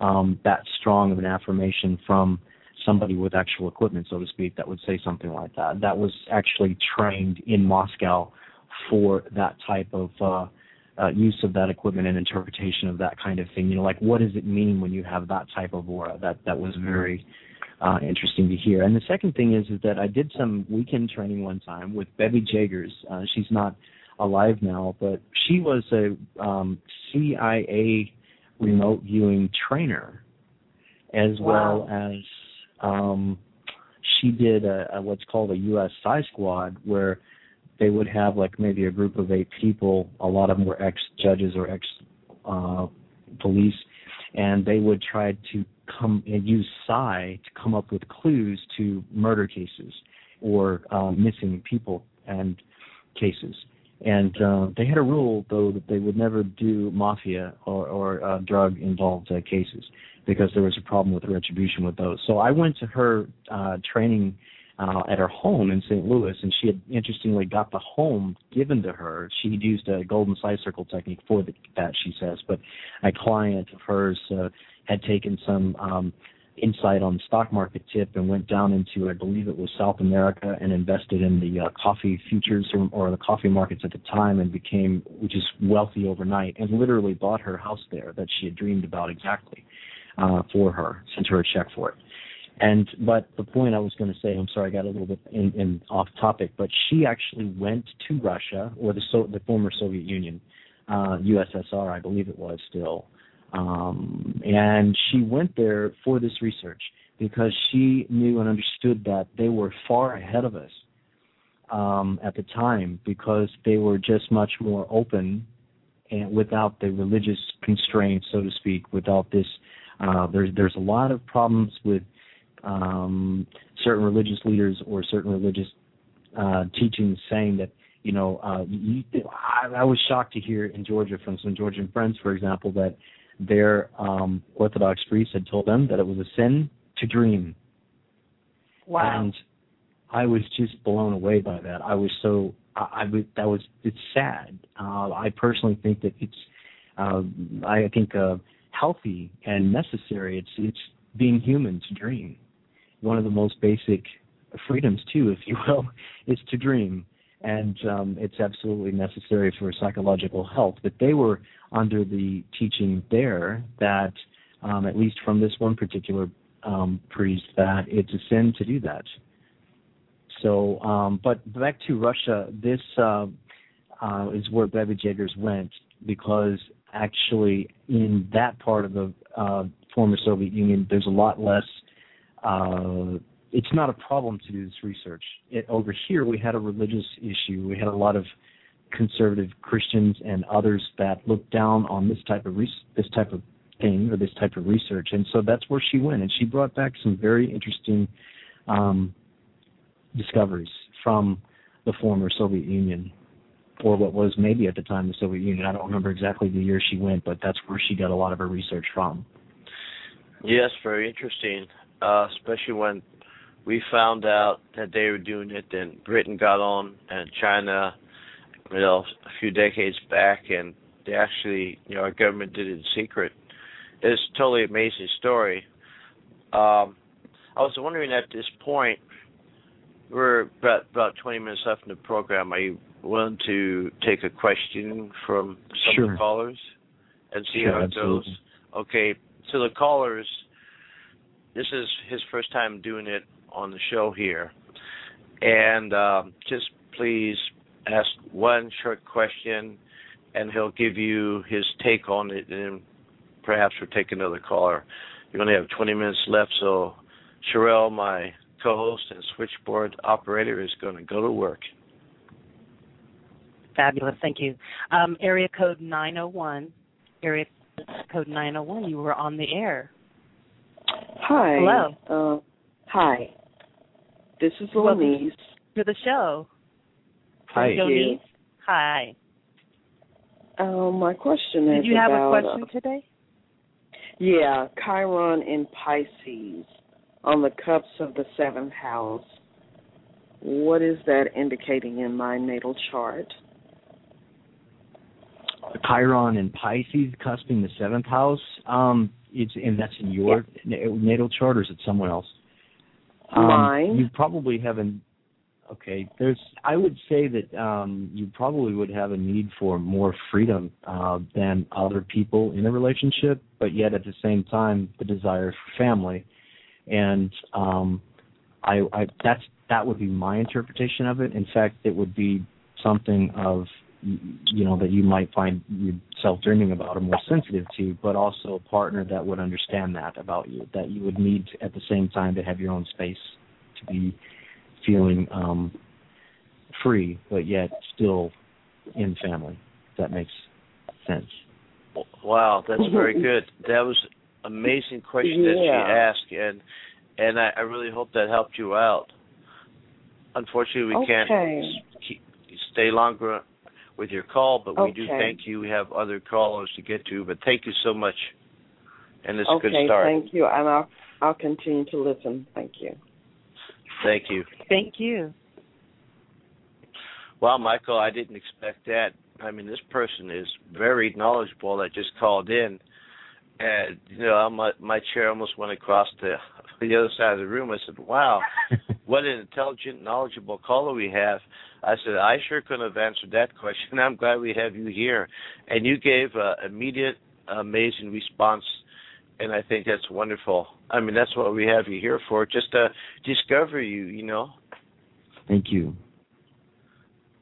um, that strong of an affirmation from somebody with actual equipment, so to speak, that would say something like that. That was actually trained in Moscow for that type of uh, uh, use of that equipment and interpretation of that kind of thing. You know, like what does it mean when you have that type of aura? That that was very uh, interesting to hear. And the second thing is is that I did some weekend training one time with Bevy Jaegers. Uh, she's not alive now, but she was a um, CIA remote viewing trainer as wow. well as um, she did a, a what's called a U.S. Psi Squad, where they would have like maybe a group of eight people. A lot of them were ex judges or ex uh, police, and they would try to come and use psi to come up with clues to murder cases or um, missing people and cases. And uh, they had a rule, though, that they would never do mafia or, or uh, drug-involved uh, cases because there was a problem with retribution with those. So I went to her uh, training uh, at her home in St. Louis, and she had interestingly got the home given to her. She had used a golden psi circle technique for the, that, she says, but a client of hers uh, had taken some um, insight on the stock market tip and went down into, I believe it was South America, and invested in the uh, coffee futures or, or the coffee markets at the time, and became just wealthy overnight, and literally bought her house there that she had dreamed about exactly uh, for her, sent her a check for it. And but the point I was going to say, I'm sorry, I got a little bit in, in off topic, but she actually went to Russia or the so, the former Soviet Union, uh, USSR, I believe it was still, um, and she went there for this research because she knew and understood that they were far ahead of us um, at the time because they were just much more open and without the religious constraints, so to speak, without this uh, there's there's a lot of problems with um, certain religious leaders or certain religious uh, teachings saying that you know uh, you, I, I was shocked to hear in Georgia from some Georgian friends, for example, that their um, Orthodox priest had told them that it was a sin to dream. Wow. And I was just blown away by that. I was so I, I that was it's sad. Uh, I personally think that it's uh, I think uh, healthy and necessary. It's it's being human to dream. One of the most basic freedoms too, if you will, *laughs* is to dream. and um, it's absolutely necessary for psychological health. But they were under the teaching there that, um, at least from this one particular um, priest, that it's a sin to do that. So, um, but back to Russia, this uh, uh, is where Bevy Jaegers went because actually in that part of the uh, former Soviet Union, there's a lot less. Uh, it's not a problem to do this research. It, over here, we had a religious issue. We had a lot of conservative Christians and others that looked down on this type of this type of thing or this type of research, and so that's where she went, and she brought back some very interesting um, discoveries from the former Soviet Union, or what was maybe at the time the Soviet Union. I don't remember exactly the year she went, but that's where she got a lot of her research from. Yes, very interesting, uh, especially when we found out that they were doing it, then Britain got on and China, you know, a few decades back, and they actually, you know, our government did it in secret. It's a totally amazing story. Um, I was wondering at this point, we're about about 20 minutes left in the program. Are you willing to take a question from some sure. of the callers and see sure, how it absolutely. goes? Okay, so the callers, this is his first time doing it on the show here, and um, just please ask one short question, and he'll give you his take on it, and perhaps we'll take another caller. You only have 20 minutes left, so Sherelle, my co-host and switchboard operator, is going to go to work. Fabulous, thank you. Um, area code 901. Area code 901. You were on the air. Hi. Hello. Uh, hi. This is Welcome Louise. To the show. Hi. Thank you. Jonice. Hi. Uh, my question is Did you have a question uh, today? yeah, Chiron in Pisces on the cusp of the seventh house. What is that indicating in my natal chart? Chiron and Pisces cusping the seventh house. Um, it's and that's in your na- natal chart, or is it someone else? Um, Mine. You probably haven't. Okay, there's. I would say that um, you probably would have a need for more freedom uh, than other people in a relationship, but yet at the same time, the desire for family, and um, I, I that's that would be my interpretation of it. In fact, it would be something of you know that you might find yourself dreaming about or more sensitive to, but also a partner that would understand that about you. That you would need to, at the same time to have your own space to be feeling um, free, but yet still in family. If that makes sense. Wow, that's very good. That was amazing question that she asked, and and I, I really hope that helped you out. Unfortunately, we can't keep, stay longer with your call, but we do thank you. We have other callers to get to, but thank you so much, and it's a good start. thank you, and I'll I'll continue to listen. Thank you. Thank you. Thank you. Well, Michael, I didn't expect that. I mean, this person is very knowledgeable that just called in, and you know, my my chair almost went across the *laughs* the other side of the room. I said, "Wow, *laughs* what an intelligent, knowledgeable caller we have." I said, "I sure couldn't have answered that *laughs* question. I'm glad we have you here," and you gave a immediate, amazing response. And I think that's wonderful. I mean, that's what we have you here for, just to discover you. You know, Thank you.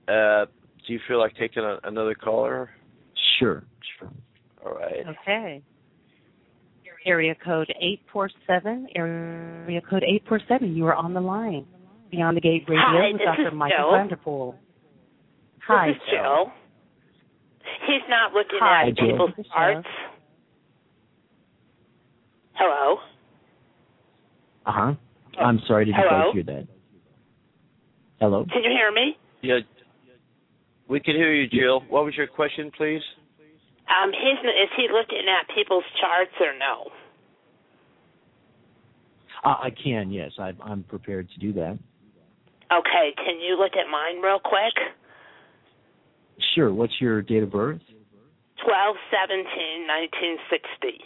uh, do you feel like taking a, another caller? Sure. Sure. All right. Okay. Area code 847. Area code 847. You are on the line. Beyond the Gate Radio Hi, with Dr. Michael Jill. Vanderpool. Hi, this is Jill. He's not looking Hi, at Jill. people's This is charts. Hello. Uh huh. I'm sorry. Did you Hello? guys hear that? Hello. Can you hear me? Yeah. We can hear you, Jill. What was your question, please? Um, he's is he looking at people's charts or no? Uh, I can. Yes, I, I'm prepared to do that. Okay, can you look at mine real quick? Sure. What's your date of birth? Twelve seventeen nineteen sixty.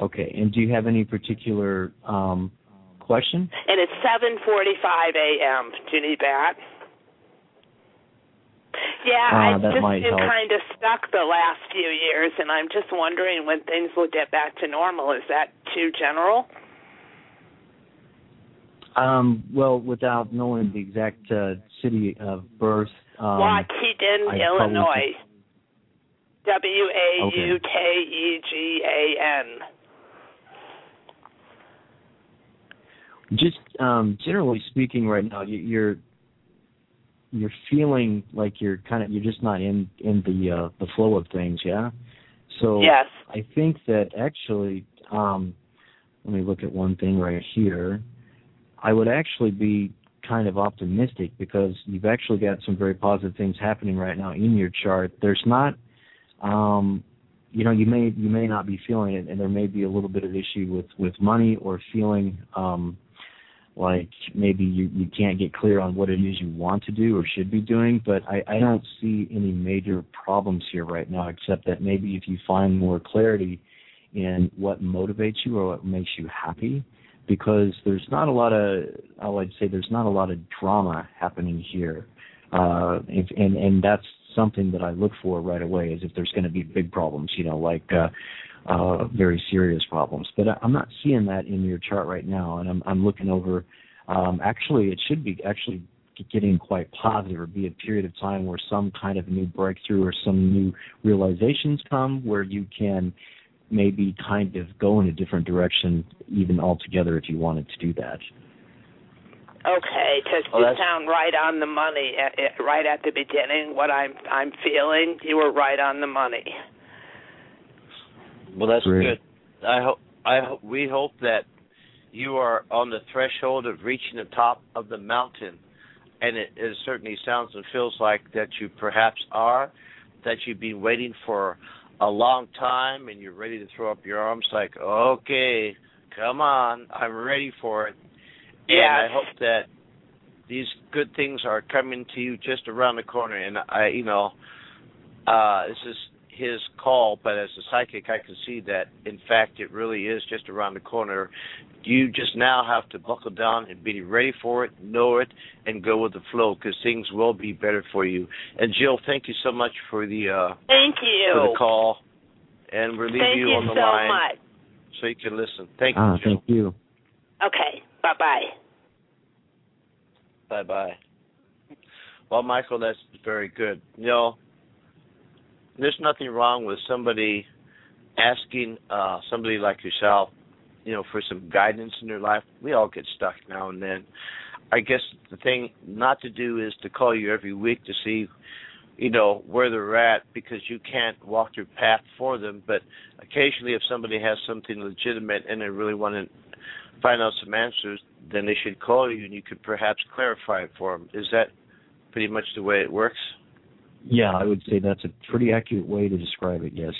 Okay. And do you have any particular um, question? And it's 7:45 a.m. Do you need that? Yeah, Uh, I've that just been kind of stuck the last few years, and I'm just wondering when things will get back to normal. Is that too general? Um, well, without knowing the exact uh, city of birth, um, Waukegan, I'd Illinois. W A U K E G A N. just um, generally speaking, right now, you, you're you're feeling like you're kind of you're just not in in the uh, the flow of things, yeah. So Yes. I think that actually, um, let me look at one thing right here. I would actually be kind of optimistic because you've actually got some very positive things happening right now in your chart. There's not, um, you know, you may you may not be feeling it, and there may be a little bit of issue with with money or feeling um, like maybe you you can't get clear on what it is you want to do or should be doing. But I, I don't see any major problems here right now, except that maybe if you find more clarity in what motivates you or what makes you happy, because there's not a lot of oh, I'd say there's not a lot of drama happening here, uh, if, and and that's something that I look for right away is if there's going to be big problems, you know, like uh, uh, very serious problems. But I- I'm not seeing that in your chart right now, and I'm I'm looking over. Um, actually, it should be actually getting quite positive or be a period of time where some kind of new breakthrough or some new realizations come where you can maybe kind of go in a different direction even altogether if you wanted to do that. Okay, because Oh, you sound right on the money. At, at, right at the beginning, what I'm I'm feeling, you were right on the money. Well, that's Great. good. I hope I hope we hope that you are on the threshold of reaching the top of the mountain, and it, it certainly sounds and feels like that you perhaps are. That you've been waiting for a long time, and you're ready to throw up your arms, like, okay, come on, I'm ready for it. And I hope that these good things are coming to you just around the corner. And I, you know, uh, this is his call, but as a psychic, I can see that in fact it really is just around the corner. You just now have to buckle down and be ready for it, know it, and go with the flow because things will be better for you. And Jill, thank you so much for the uh, Thank you. for the call, and we're leaving Thank you you on the so line much. so you can listen. Thank you, Ah, Jill. thank you. Okay. Bye bye. Bye bye. Well, Michael, that's very good. You know, there's nothing wrong with somebody asking uh somebody like yourself, you know, for some guidance in their life. We all get stuck now and then. I guess the thing not to do is to call you every week to see, you know, where they're at because you can't walk their path for them. But occasionally, if somebody has something legitimate and they really want to find out some answers, then they should call you and you could perhaps clarify it for them. Is that pretty much the way it works? Yeah, I would say that's a pretty accurate way to describe it. Yes.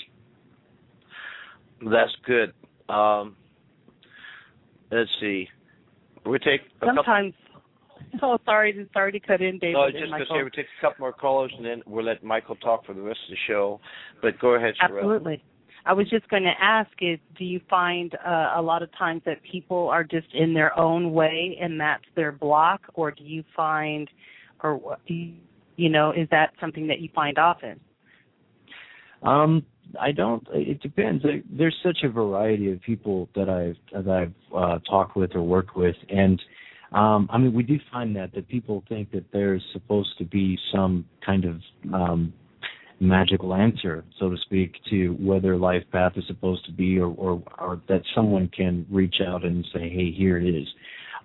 That's good. Um, let's see. We take a couple. Sometimes. *laughs* Oh, sorry, sorry to cut in, David. No, I was just going to say we take a couple more callers and then we'll let Michael talk for the rest of the show. But go ahead, Sherelle. Absolutely. I was just going to ask is do you find uh, a lot of times that people are just in their own way and that's their block or do you find or what- do you, you know is that something that you find often? Um, I don't. It depends. There's such a variety of people that I've that I've uh, talked with or worked with, and um, I mean, we do find that that people think that there's supposed to be some kind of um, magical answer, so to speak, to whether life path is supposed to be, or or, or that someone can reach out and say, "Hey, here it is."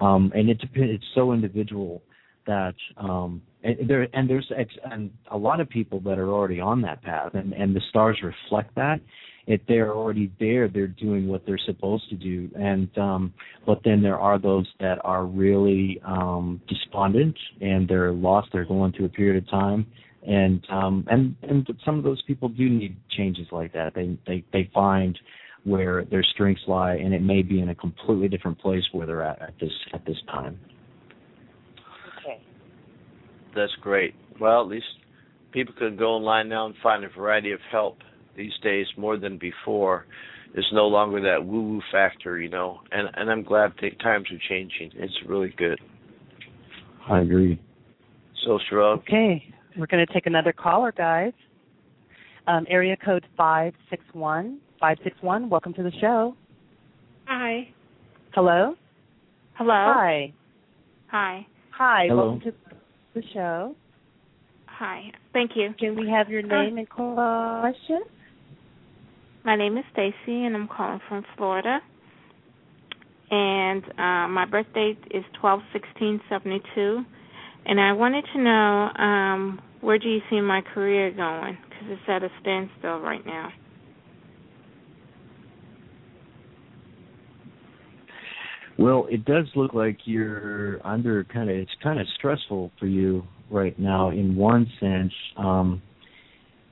Um, and it depends. It's so individual that um and there and there's and a lot of people that are already on that path and and the stars reflect that. If they're already there they're doing what they're supposed to do. And um but then there are those that are really um despondent and they're lost they're going through a period of time. And um and and some of those people do need changes like that. They they they find where their strengths lie and it may be in a completely different place where they're at at this at this time. That's great. Well, at least people can go online now and find a variety of help these days more than before. It's no longer that woo woo factor, you know. And and I'm glad the times are changing. It's really good. I agree. So Shrug. Okay, we're going to take another caller, guys. Um, area code five six one five six one. Welcome to the show. Hi. Hello. Hello. Hi. Hi. Hi. Hello. Welcome to the show. Hi. Thank you. Can we have your name and question? My name is Stacy, and I'm calling from Florida. And uh, my birth date is twelve sixteen seventy two. And I wanted to know um, where do you see my career going? Because it's at a standstill right now. Well, it does look like you're under kind of it's kind of stressful for you right now in one sense um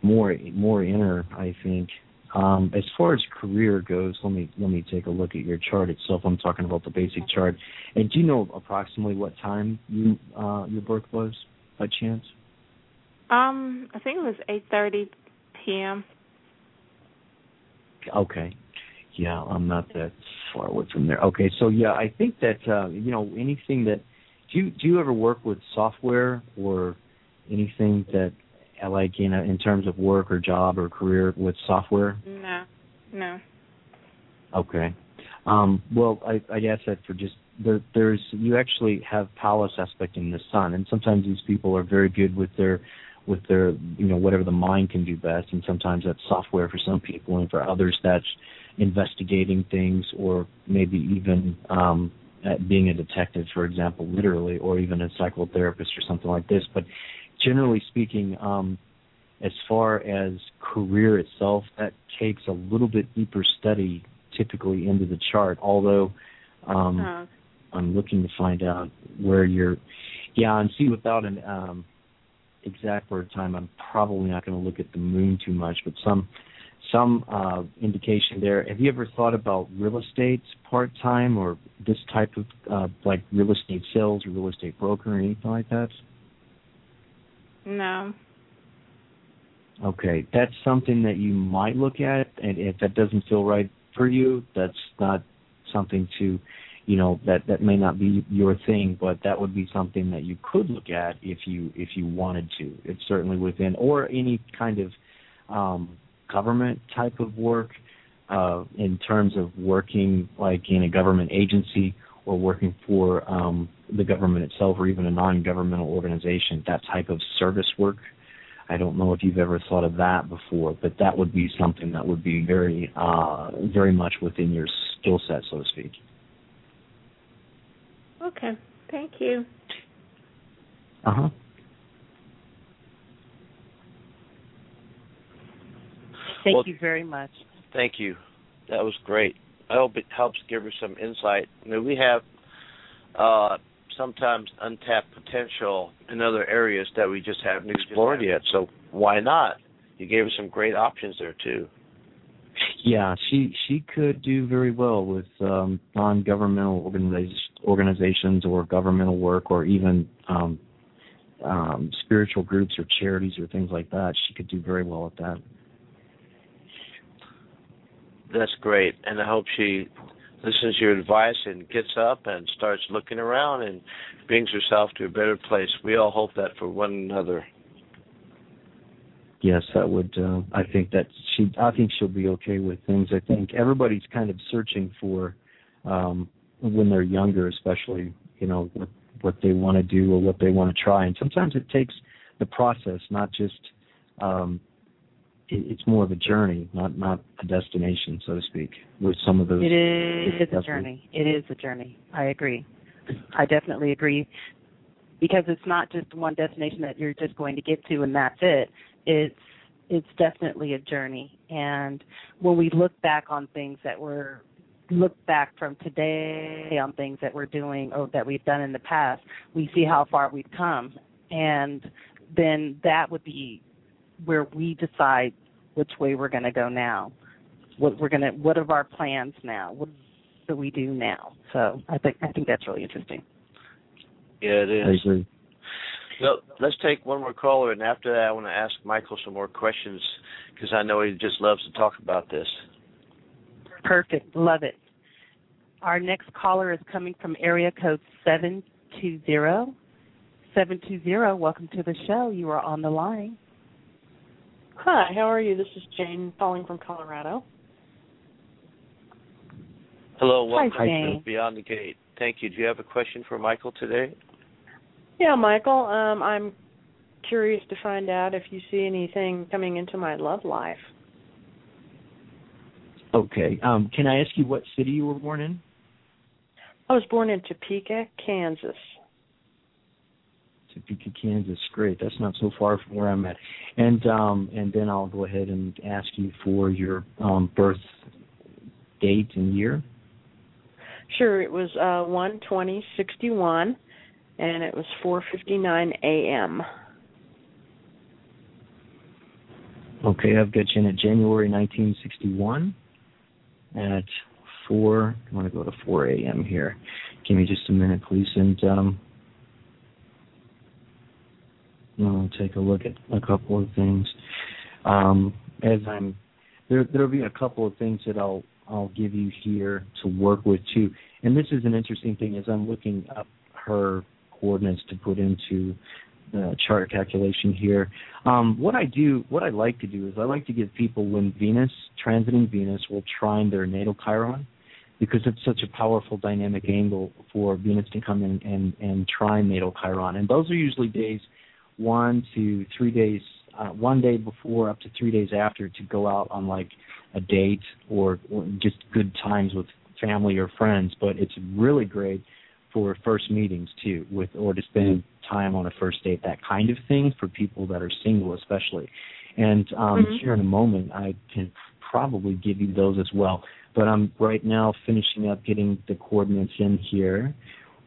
more more inner I think um as far as career goes let me let me take a look at your chart itself I'm talking about the basic chart and do you know approximately what time you uh your birth was by chance Um, I think it was eight thirty p.m. Okay. Yeah, I'm not that far away from there. Okay, so yeah, I think that uh, you know anything that do you do you ever work with software or anything that like you know in terms of work or job or career with software? No, no. Okay. Um, well, I, I guess that for just there, there's you actually have Pallas aspect in the sun, and sometimes these people are very good with their with their you know whatever the mind can do best, and sometimes that's software for some people, and for others that's investigating things, or maybe even um, at being a detective, for example, literally, or even a psychotherapist or something like this. But generally speaking, um, as far as career itself, that takes a little bit deeper study typically into the chart. Although um, Uh, I'm looking to find out where you're. Yeah, and see without an um, exact word time, I'm probably not going to look at the moon too much, but some some uh, indication there. Have you ever thought about real estate part time or this type of uh, like real estate sales or real estate broker or anything like that? no. Okay, that's something that you might look at, and if that doesn't feel right for you, that's not something to, you know, that that may not be your thing, but that would be something that you could look at if you if you wanted to. It's certainly within, or any kind of um, government type of work, uh, in terms of working like in a government agency or working for um, the government itself, or even a non-governmental organization. That type of service work. I don't know if you've ever thought of that before, but that would be something that would be very, uh, very much within your skill set, so to speak. Okay. Thank you. Uh huh. Thank Well- you very much. Thank you. That was great. I hope it helps give her some insight. I mean, we have uh, sometimes untapped potential in other areas that we just haven't explored yet. So why not? You gave us some great options there too. Yeah, she she could do very well with um, non-governmental organizations, organizations or governmental work, or even um, um, spiritual groups or charities or things like that. She could do very well at that. That's great, and I hope she listens to your advice and gets up and starts looking around and brings herself to a better place. We all hope that for one another. Yes, that would. Uh, I think that she. I think she'll be okay with things. I think everybody's kind of searching for um, when they're younger, especially you know what what they want to do or what they want to try, and sometimes it takes the process, not just. Um, it's more of a journey, not not a destination, so to speak. With some of those. It is a journey. It is a journey. I agree. I definitely agree because it's not just one destination that you're just going to get to and that's it. It's it's definitely a journey. And when we look back on things that were look back from today on things that we're doing or that we've done in the past, we see how far we've come. And then that would be where we decide which way we're going to go now. What we're going to what are our plans now? What do we do now? So I think I think that's really interesting. Yeah, it is. I is. agree. So let's take one more caller, and after that, I want to ask Michael some more questions because I know he just loves to talk about this. Perfect. Love it. Our next caller is coming from area code 720. 720, welcome to the show. You are on the line. Hi, how are you? This is Jane calling from Colorado. Hello, welcome Hi, to Jane. Beyond the Gate. Thank you. Do you have a question for Michael today? Yeah, Michael, um, I'm curious to find out if you see anything coming into my love life. Okay. Um, can I ask you what city you were born in? I was born in Topeka, Kansas. Topeka, Kansas. Great. That's not so far from where I'm at. And um, and then I'll go ahead and ask you for your um, birth date and year. Sure, it was uh one twenty sixty one and it was four fifty nine AM. Okay, I've got you in at January 1961 at 4. I want to go to 4 a.m. here. Give me just a minute, please, and um, I'll take a look at a couple of things. Um, as I'm there, there'll be a couple of things that I'll I'll give you here to work with too. And this is an interesting thing as I'm looking up her coordinates to put into the chart calculation here. Um, what I do, what I like to do is I like to give people when Venus, transiting Venus, will trine their natal Chiron, because it's such a powerful dynamic angle for Venus to come in and, and trine natal Chiron. And those are usually days one to three days, uh, one day before up to three days after to go out on like a date or, or just good times with family or friends. But it's really great for first meetings too, with or to spend time on a first date, that kind of thing for people that are single especially. And um, Mhm. here in a moment, I can probably give you those as well. But I'm right now finishing up getting the coordinates in here,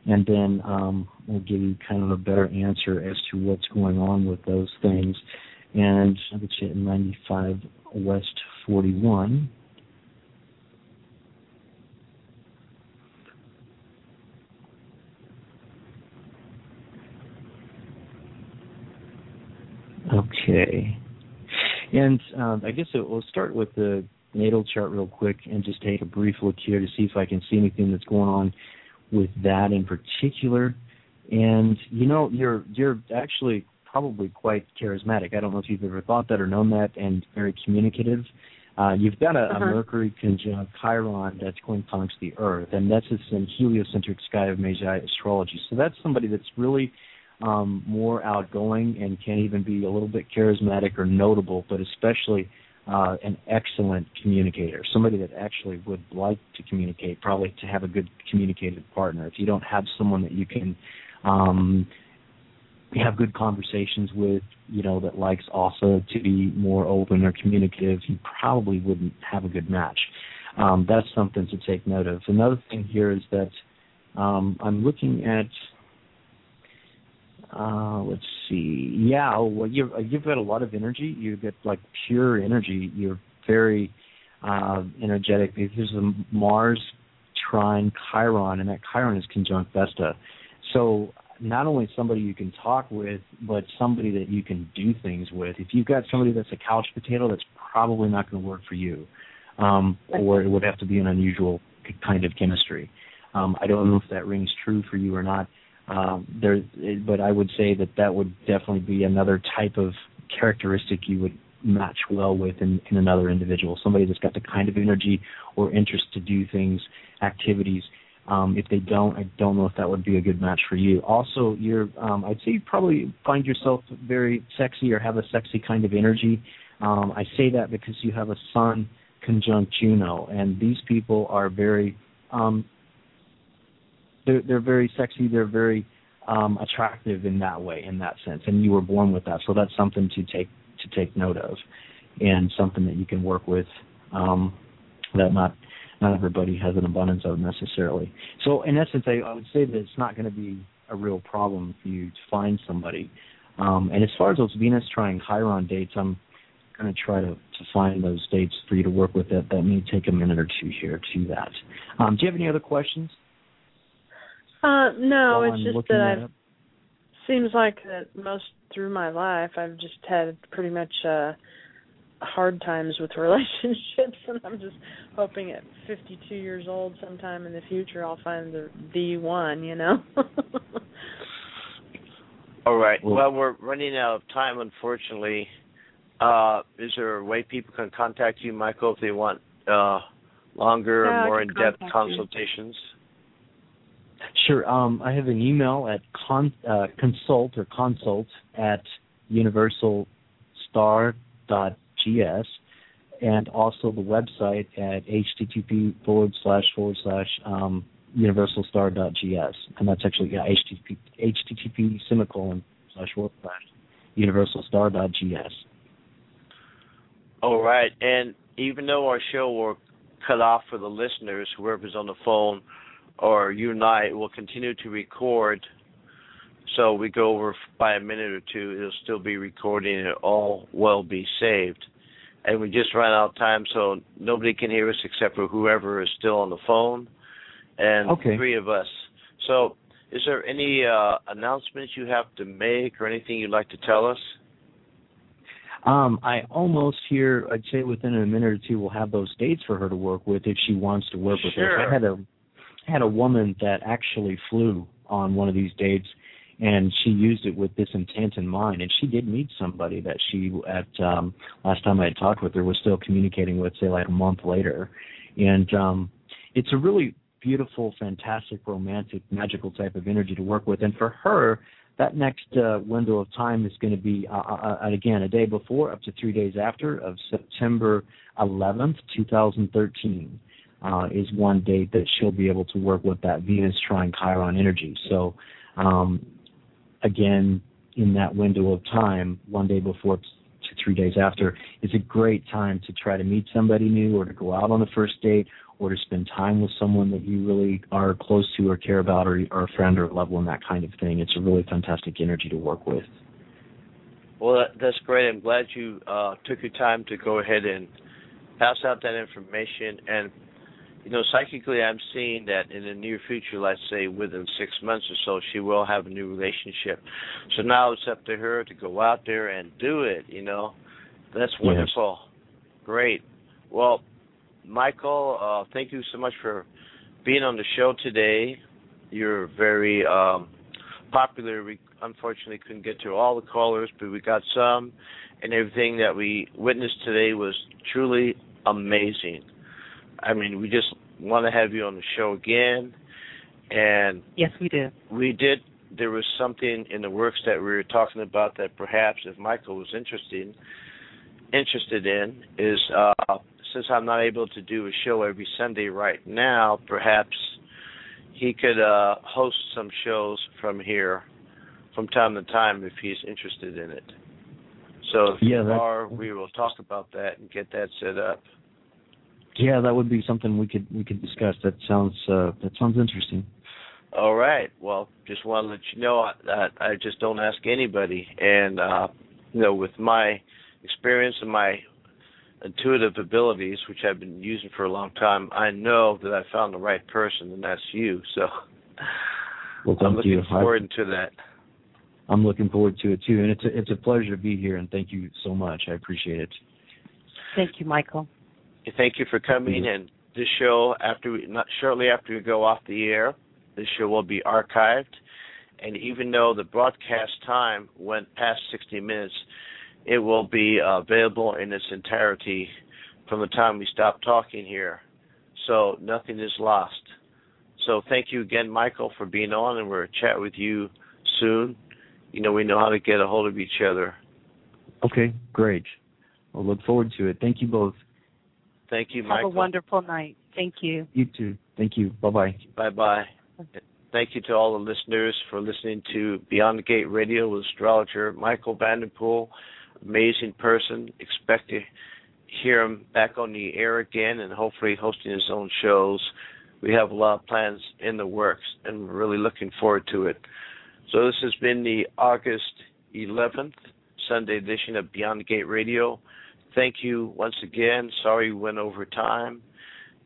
and then um, we'll give you kind of a better answer as to what's going on with those things. And I'll get you at 95 West 41. Okay. And um, I guess we'll start with the natal chart real quick and just take a brief look here to see if I can see anything that's going on with that in particular. And you know, you're you're actually probably quite charismatic. I don't know if you've ever thought that or known that, and very communicative. Uh, you've got a, a Uh-huh. Mercury conjunct Chiron that's going amongst the Earth, and that's just in heliocentric sky of Magi astrology. So that's somebody that's really um, more outgoing and can even be a little bit charismatic or notable, but especially uh, an excellent communicator. Somebody that actually would like to communicate, probably to have a good communicative partner. If you don't have someone that you can um, have good conversations with, you know, that likes also to be more open or communicative, you probably wouldn't have a good match. Um, that's something to take note of. Another thing here is that um, I'm looking at uh let's see. Yeah well you've you've got a lot of energy. You get like pure energy. You're very uh energetic. There's a mars trine chiron and that chiron is conjunct vesta. So not only somebody you can talk with but somebody that you can do things with. If you've got somebody that's a couch potato that's probably not going to work for you. Um or it would have to be an unusual kind of chemistry. Um i don't know if that rings true for you or not um, there, but I would say that that would definitely be another type of characteristic you would match well with in, in another individual. Somebody that's got the kind of energy or interest to do things, activities. Um, if they don't, I don't know if that would be a good match for you. Also, you're, um, I'd say you probably find yourself very sexy or have a sexy kind of energy. Um, I say that because you have a Sun conjunct Juno, and these people are very um, they're they're very sexy. They're very um, attractive in that way, in that sense. And you were born with that, so that's something to take to take note of, and something that you can work with. Um, that not not everybody has an abundance of necessarily. So in essence, I, I would say that it's not going to be a real problem for you to find somebody. Um, and as far as those Venus trine Chiron dates, I'm going to try to, to find those dates for you to work with. That that may take a minute or two here to that. Um, do you have any other questions? Uh no, while it's I'm just that that I've seems like that most through my life I've just had pretty much uh hard times with *laughs* relationships, and I'm just hoping at 52 years old, sometime in the future, I'll find the the one. You know. *laughs* All right. Well, we're running out of time, unfortunately. Uh, is there a way people can contact you, Michael, if they want uh, longer, Yeah, I more in-depth consultations? you. Sure. Um, I have an email at con, uh, consult or consult at universalstar.gs and also the website at http forward slash forward slash um, universalstar.gs. And that's actually, yeah, http, http semicolon slash forward slash universalstar.gs. All right. And even though our show will cut off for the listeners, whoever's on the phone or you and I will continue to record. So we go over by a minute or two, it'll still be recording and it all will be saved. And we just ran out of time, so nobody can hear us except for whoever is still on the phone and Okay. three of us. So is there any uh, announcements you have to make or anything you'd like to tell us? Um, I almost here, I'd say within a minute or two, we'll have those dates for her to work with if she wants to work with us. I had a had a woman that actually flew on one of these dates, and she used it with this intent in mind. And she did meet somebody that she at um, last time I had talked with her was still communicating with, say like a month later, and um, it's a really beautiful, fantastic, romantic, magical type of energy to work with. And for her, that next uh, window of time is going to be, uh, uh, uh, again, a day before up to three days after of September 11th, 2013. Uh, is one date that she'll be able to work with that Venus trine Chiron energy. So, um, again, in that window of time, one day before to three days after, is a great time to try to meet somebody new or to go out on a first date or to spend time with someone that you really are close to or care about or, or a friend or a loved one, that kind of thing. It's a really fantastic energy to work with. Well, that's great. I'm glad you uh, took your time to go ahead and pass out that information. And, you know, psychically, I'm seeing that in the near future, let's say within six months or so, she will have a new relationship. So now it's up to her to go out there and do it, you know. That's wonderful. Great. Well, Michael, uh, thank you so much for being on the show today. You're very um, popular. We unfortunately couldn't get to all the callers, but we got some, and everything that we witnessed today was truly amazing. I mean, we just want to have you on the show again, and Yes, we do. we did. There was something in the works that we were talking about that perhaps, if Michael was interested interested in, is uh, since I'm not able to do a show every Sunday right now, perhaps he could uh, host some shows from here from time to time if he's interested in it. So if Yeah, you are, we will talk about that and get that set up. Yeah, that would be something we could we could discuss. That sounds uh, that sounds interesting. All right. Well, just want to let you know that I just don't ask anybody, and uh, you know, with my experience and my intuitive abilities, which I've been using for a long time, I know that I found the right person, and that's you. So Well, I'm thank looking you. I- forward to that. I'm looking forward to it too, and it's a, it's a pleasure to be here. And thank you so much. I appreciate it. Thank you, Michael. Thank you for coming. Mhm. And this show, after we, not shortly after we go off the air, this show will be archived. And even though the broadcast time went past 60 minutes, it will be uh, available in its entirety from the time we stop talking here. So nothing is lost. So thank you again, Michael, for being on, and we'll chat with you soon. You know, we know how to get a hold of each other. Okay, great. I'll look forward to it. Thank you both. Thank you, Have a wonderful night. Thank you. You too. Thank you. Bye bye. Bye bye. Thank you to all the listeners for listening to Beyond the Gate Radio with astrologer Michael Vanderpool. Amazing person. Expect to hear him back on the air again and hopefully hosting his own shows. We have a lot of plans in the works and we're really looking forward to it. So this has been the August 11th Sunday edition of Beyond the Gate Radio. Thank you once again. Sorry we went over time.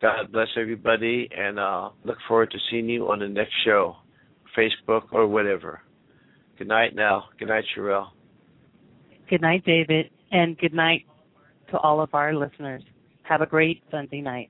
God bless everybody, and uh, look forward to seeing you on the next show, Facebook or whatever. Good night now. Good night, Sherelle. Good night, David, and good night, to all of our listeners. Have a great Sunday night.